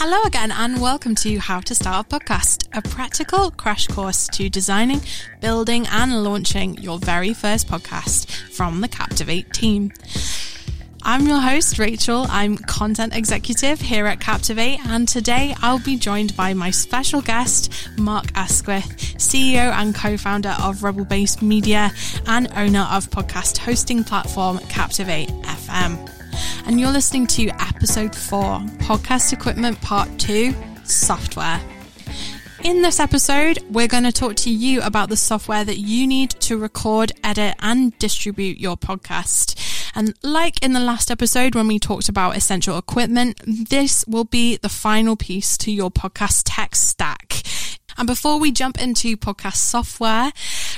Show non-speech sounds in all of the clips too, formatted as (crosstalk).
Hello again, and welcome to How to Start a Podcast, a practical crash course to designing, building, and launching your very first podcast from the Captivate team. I'm your host, Rachel. I'm content executive here at Captivate, and today I'll be joined by my special guest, Mark Asquith, CEO and co founder of Rebel Base Media and owner of podcast hosting platform Captivate FM and you're listening to episode 4 Podcast Equipment Part 2 Software. In this episode, we're going to talk to you about the software that you need to record, edit, and distribute your podcast. And like in the last episode when we talked about essential equipment, this will be the final piece to your podcast tech stack. And before we jump into podcast software,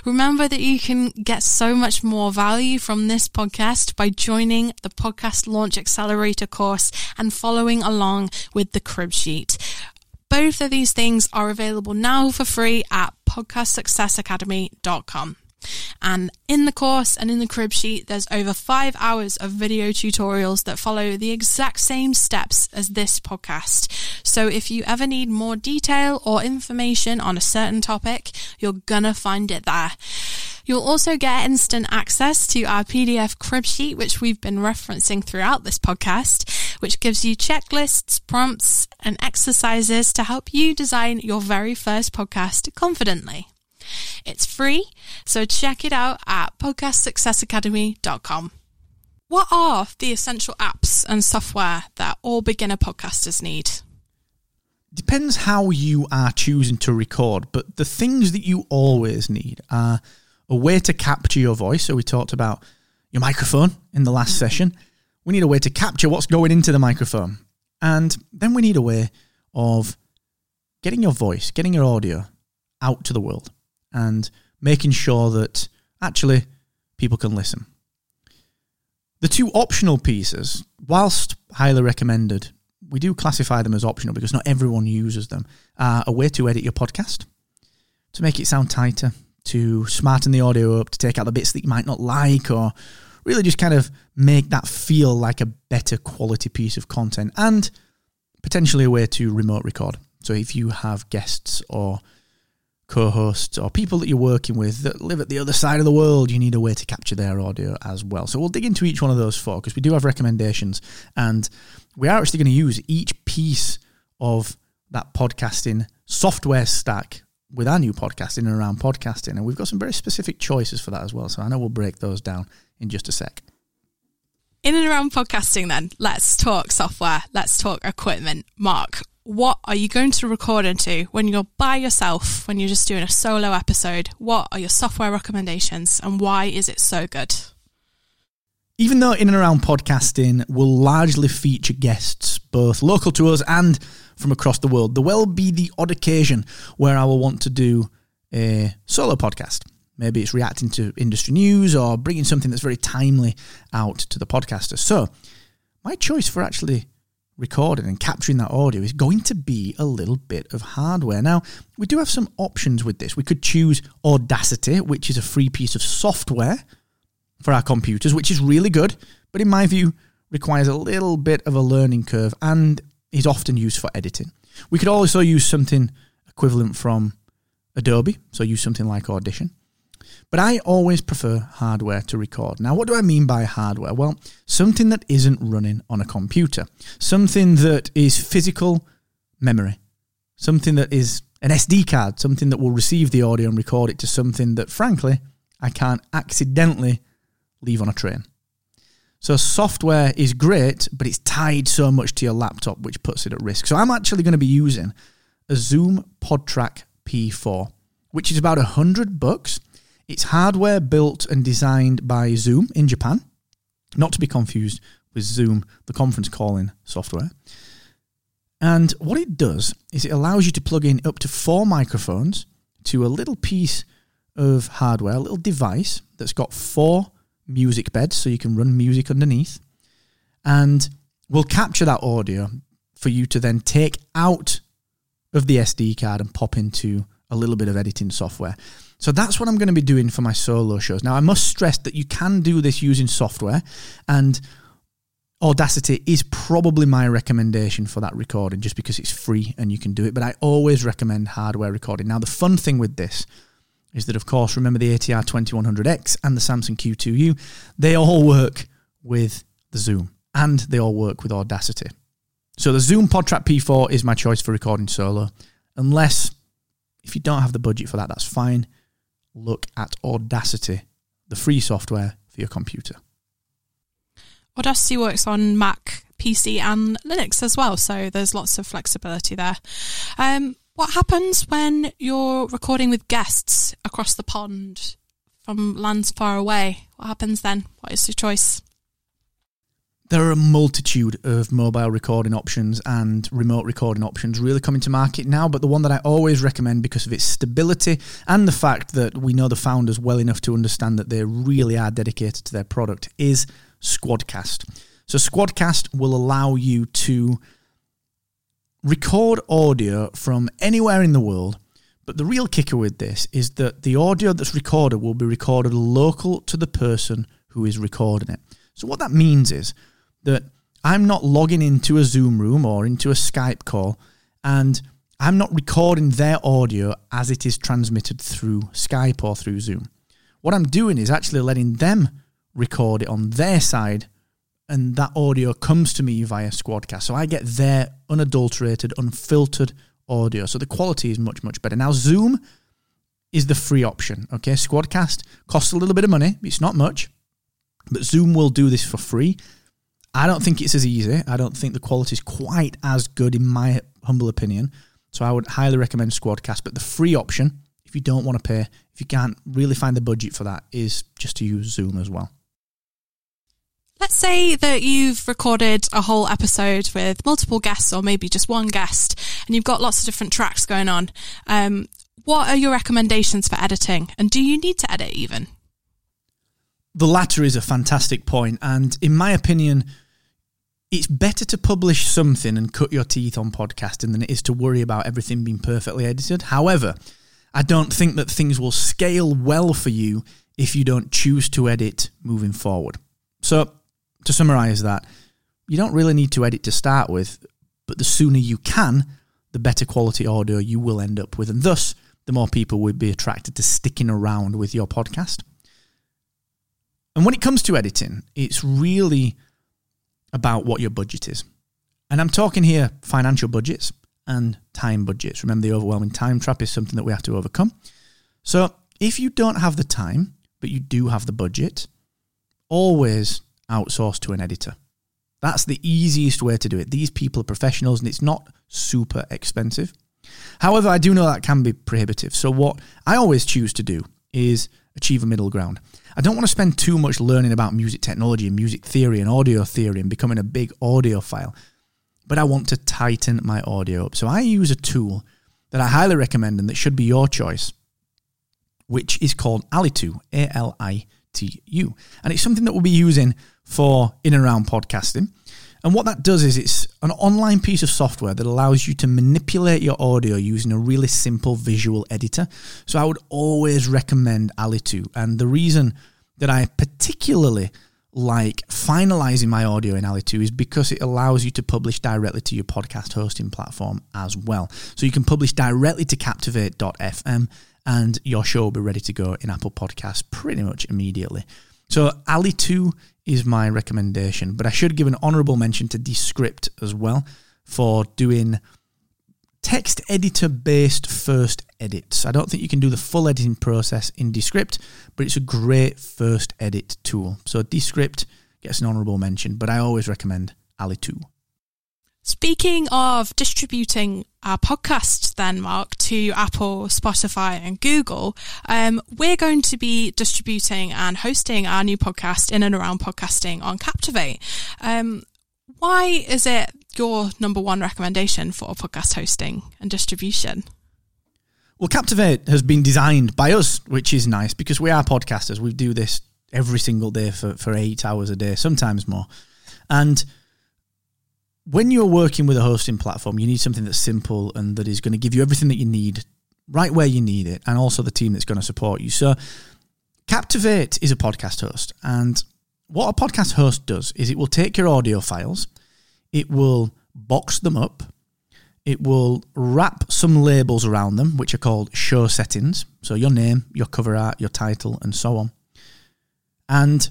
remember that you can get so much more value from this podcast by joining the Podcast Launch Accelerator course and following along with the crib sheet. Both of these things are available now for free at podcastsuccessacademy.com. And in the course and in the crib sheet, there's over five hours of video tutorials that follow the exact same steps as this podcast. So if you ever need more detail or information on a certain topic, you're gonna find it there. You'll also get instant access to our PDF crib sheet, which we've been referencing throughout this podcast, which gives you checklists, prompts, and exercises to help you design your very first podcast confidently. It's free, so check it out at podcastsuccessacademy.com. What are the essential apps and software that all beginner podcasters need? Depends how you are choosing to record, but the things that you always need are a way to capture your voice. So we talked about your microphone in the last session. We need a way to capture what's going into the microphone. And then we need a way of getting your voice, getting your audio out to the world and making sure that actually people can listen. The two optional pieces, whilst highly recommended, we do classify them as optional because not everyone uses them, are a way to edit your podcast, to make it sound tighter, to smarten the audio up, to take out the bits that you might not like, or really just kind of make that feel like a better quality piece of content, and potentially a way to remote record. So if you have guests or co-hosts or people that you're working with that live at the other side of the world, you need a way to capture their audio as well. So we'll dig into each one of those four because we do have recommendations and we are actually going to use each piece of that podcasting software stack with our new podcasting and around podcasting. And we've got some very specific choices for that as well. So I know we'll break those down in just a sec. In and around podcasting, then, let's talk software. Let's talk equipment. Mark, what are you going to record into when you're by yourself, when you're just doing a solo episode? What are your software recommendations and why is it so good? Even though In and Around Podcasting will largely feature guests, both local to us and from across the world, there will be the odd occasion where I will want to do a solo podcast. Maybe it's reacting to industry news or bringing something that's very timely out to the podcaster. So, my choice for actually recording and capturing that audio is going to be a little bit of hardware. Now, we do have some options with this. We could choose Audacity, which is a free piece of software for our computers, which is really good, but in my view, requires a little bit of a learning curve and is often used for editing. We could also use something equivalent from Adobe, so use something like Audition. But I always prefer hardware to record. Now, what do I mean by hardware? Well, something that isn't running on a computer, something that is physical memory, something that is an SD card, something that will receive the audio and record it to something that, frankly, I can't accidentally leave on a train. So, software is great, but it's tied so much to your laptop, which puts it at risk. So, I'm actually going to be using a Zoom PodTrack P4, which is about a hundred bucks it's hardware built and designed by Zoom in Japan, not to be confused with Zoom, the conference calling software. And what it does is it allows you to plug in up to four microphones to a little piece of hardware, a little device that's got four music beds so you can run music underneath. And will capture that audio for you to then take out of the SD card and pop into a little bit of editing software. So that's what I'm going to be doing for my solo shows. Now, I must stress that you can do this using software, and Audacity is probably my recommendation for that recording just because it's free and you can do it. But I always recommend hardware recording. Now, the fun thing with this is that, of course, remember the ATR 2100X and the Samson Q2U, they all work with the Zoom and they all work with Audacity. So the Zoom PodTrack P4 is my choice for recording solo, unless if you don't have the budget for that, that's fine. Look at Audacity, the free software for your computer. Audacity works on Mac, PC, and Linux as well, so there's lots of flexibility there. Um, what happens when you're recording with guests across the pond from lands far away? What happens then? What is your choice? There are a multitude of mobile recording options and remote recording options really coming to market now, but the one that I always recommend because of its stability and the fact that we know the founders well enough to understand that they really are dedicated to their product is Squadcast. So, Squadcast will allow you to record audio from anywhere in the world. But the real kicker with this is that the audio that's recorded will be recorded local to the person who is recording it. So, what that means is that I'm not logging into a Zoom room or into a Skype call and I'm not recording their audio as it is transmitted through Skype or through Zoom. What I'm doing is actually letting them record it on their side and that audio comes to me via Squadcast. So I get their unadulterated, unfiltered audio. So the quality is much, much better. Now, Zoom is the free option. Okay, Squadcast costs a little bit of money, it's not much, but Zoom will do this for free. I don't think it's as easy. I don't think the quality is quite as good, in my humble opinion. So I would highly recommend Squadcast. But the free option, if you don't want to pay, if you can't really find the budget for that, is just to use Zoom as well. Let's say that you've recorded a whole episode with multiple guests, or maybe just one guest, and you've got lots of different tracks going on. Um, what are your recommendations for editing? And do you need to edit even? The latter is a fantastic point, and in my opinion, it's better to publish something and cut your teeth on podcasting than it is to worry about everything being perfectly edited. However, I don't think that things will scale well for you if you don't choose to edit moving forward. So, to summarize that, you don't really need to edit to start with, but the sooner you can, the better quality audio you will end up with, and thus, the more people will be attracted to sticking around with your podcast. And when it comes to editing, it's really about what your budget is. And I'm talking here financial budgets and time budgets. Remember, the overwhelming time trap is something that we have to overcome. So, if you don't have the time, but you do have the budget, always outsource to an editor. That's the easiest way to do it. These people are professionals and it's not super expensive. However, I do know that can be prohibitive. So, what I always choose to do is achieve a middle ground. I don't want to spend too much learning about music technology and music theory and audio theory and becoming a big audiophile, but I want to tighten my audio up. So I use a tool that I highly recommend and that should be your choice, which is called Alitu, A L I T U. And it's something that we'll be using for in and around podcasting. And what that does is it's an online piece of software that allows you to manipulate your audio using a really simple visual editor. So I would always recommend Alitu. And the reason that I particularly like finalizing my audio in Alitu is because it allows you to publish directly to your podcast hosting platform as well. So you can publish directly to captivate.fm and your show will be ready to go in Apple Podcasts pretty much immediately. So Alitu is my recommendation. But I should give an honourable mention to Descript as well for doing text editor based first edits. I don't think you can do the full editing process in Descript, but it's a great first edit tool. So Descript gets an honourable mention, but I always recommend Alitu. Speaking of distributing our podcast, then, Mark, to Apple, Spotify, and Google, um, we're going to be distributing and hosting our new podcast in and around podcasting on Captivate. Um, why is it your number one recommendation for podcast hosting and distribution? Well, Captivate has been designed by us, which is nice because we are podcasters. We do this every single day for, for eight hours a day, sometimes more. And when you're working with a hosting platform, you need something that's simple and that is going to give you everything that you need right where you need it, and also the team that's going to support you. So, Captivate is a podcast host, and what a podcast host does is it will take your audio files, it will box them up, it will wrap some labels around them, which are called show settings. So your name, your cover art, your title, and so on. And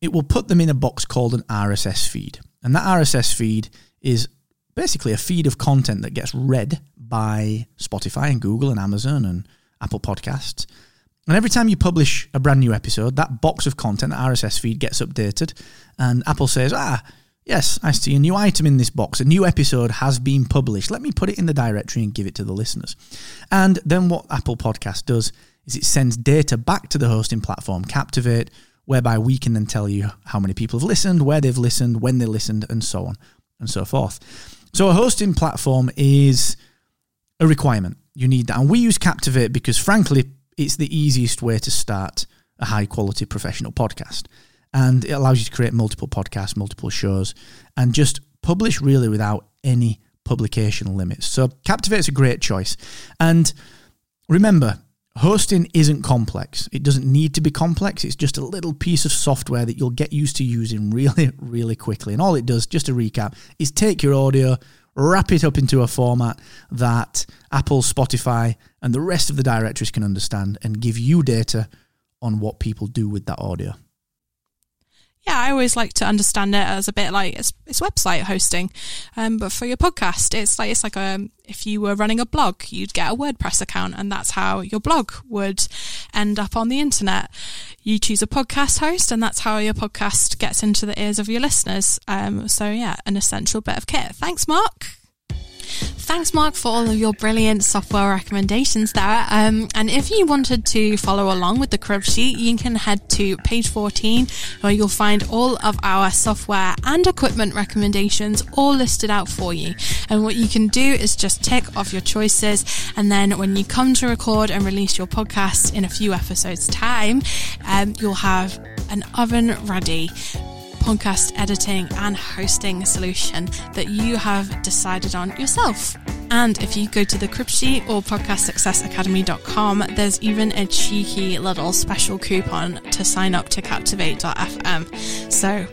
it will put them in a box called an RSS feed. And that RSS feed is basically a feed of content that gets read by Spotify and Google and Amazon and Apple Podcasts. And every time you publish a brand new episode, that box of content, the RSS feed, gets updated. And Apple says, ah, yes, I see a new item in this box. A new episode has been published. Let me put it in the directory and give it to the listeners. And then what Apple Podcast does is it sends data back to the hosting platform, Captivate, whereby we can then tell you how many people have listened, where they've listened, when they listened, and so on and so forth. So a hosting platform is a requirement. You need that. And we use Captivate because, frankly, it's the easiest way to start a high quality professional podcast. And it allows you to create multiple podcasts, multiple shows, and just publish really without any publication limits. So Captivate's a great choice. And remember, hosting isn't complex. It doesn't need to be complex. It's just a little piece of software that you'll get used to using (laughs) really, really quickly. And all it does, just to recap, is take your audio, wrap it up into a format that Apple, Spotify, and the rest of the directories can understand and give you data on what people do with that audio. Yeah, I always like to understand it as a bit like it's, it's website hosting, um, but for your podcast, it's like it's like a if you were running a blog, you'd get a WordPress account, and that's how your blog would end up on the internet. You choose a podcast host, and that's how your podcast gets into the ears of your listeners. Um, so yeah, an essential bit of kit. Thanks, Mark. Thanks, Mark, for all of your brilliant software recommendations there. Um, and if you wanted to follow along with the crib sheet, you can head to page 14 where you'll find all of our software and equipment recommendations all listed out for you. And what you can do is just tick off your choices. And then when you come to record and release your podcast in a few episodes' time, um, you'll have an oven ready podcast editing and hosting solution that you have decided on yourself. And if you go to the crib sheet or podcastsuccessacademy.com, there's even a cheeky little special coupon to sign up to captivate.fm. So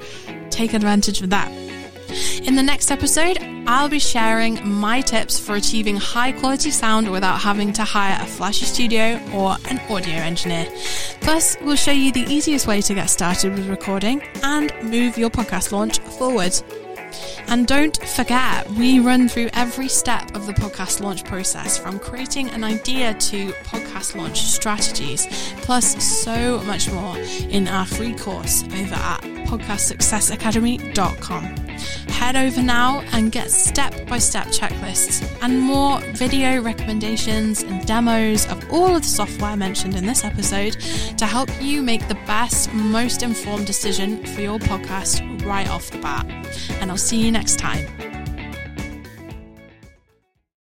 take advantage of that. In the next episode, I'll be sharing my tips for achieving high quality sound without having to hire a flashy studio or an audio engineer. Plus, we'll show you the easiest way to get started with recording and move your podcast launch forward. And don't forget, we run through every step of the podcast launch process from creating an idea to podcast launch strategies, plus so much more in our free course over at podcastsuccessacademy.com. Head over now and get step by step checklists and more video recommendations and demos of all of the software mentioned in this episode to help you make the best, most informed decision for your podcast right off the bat. And I'll see you next time.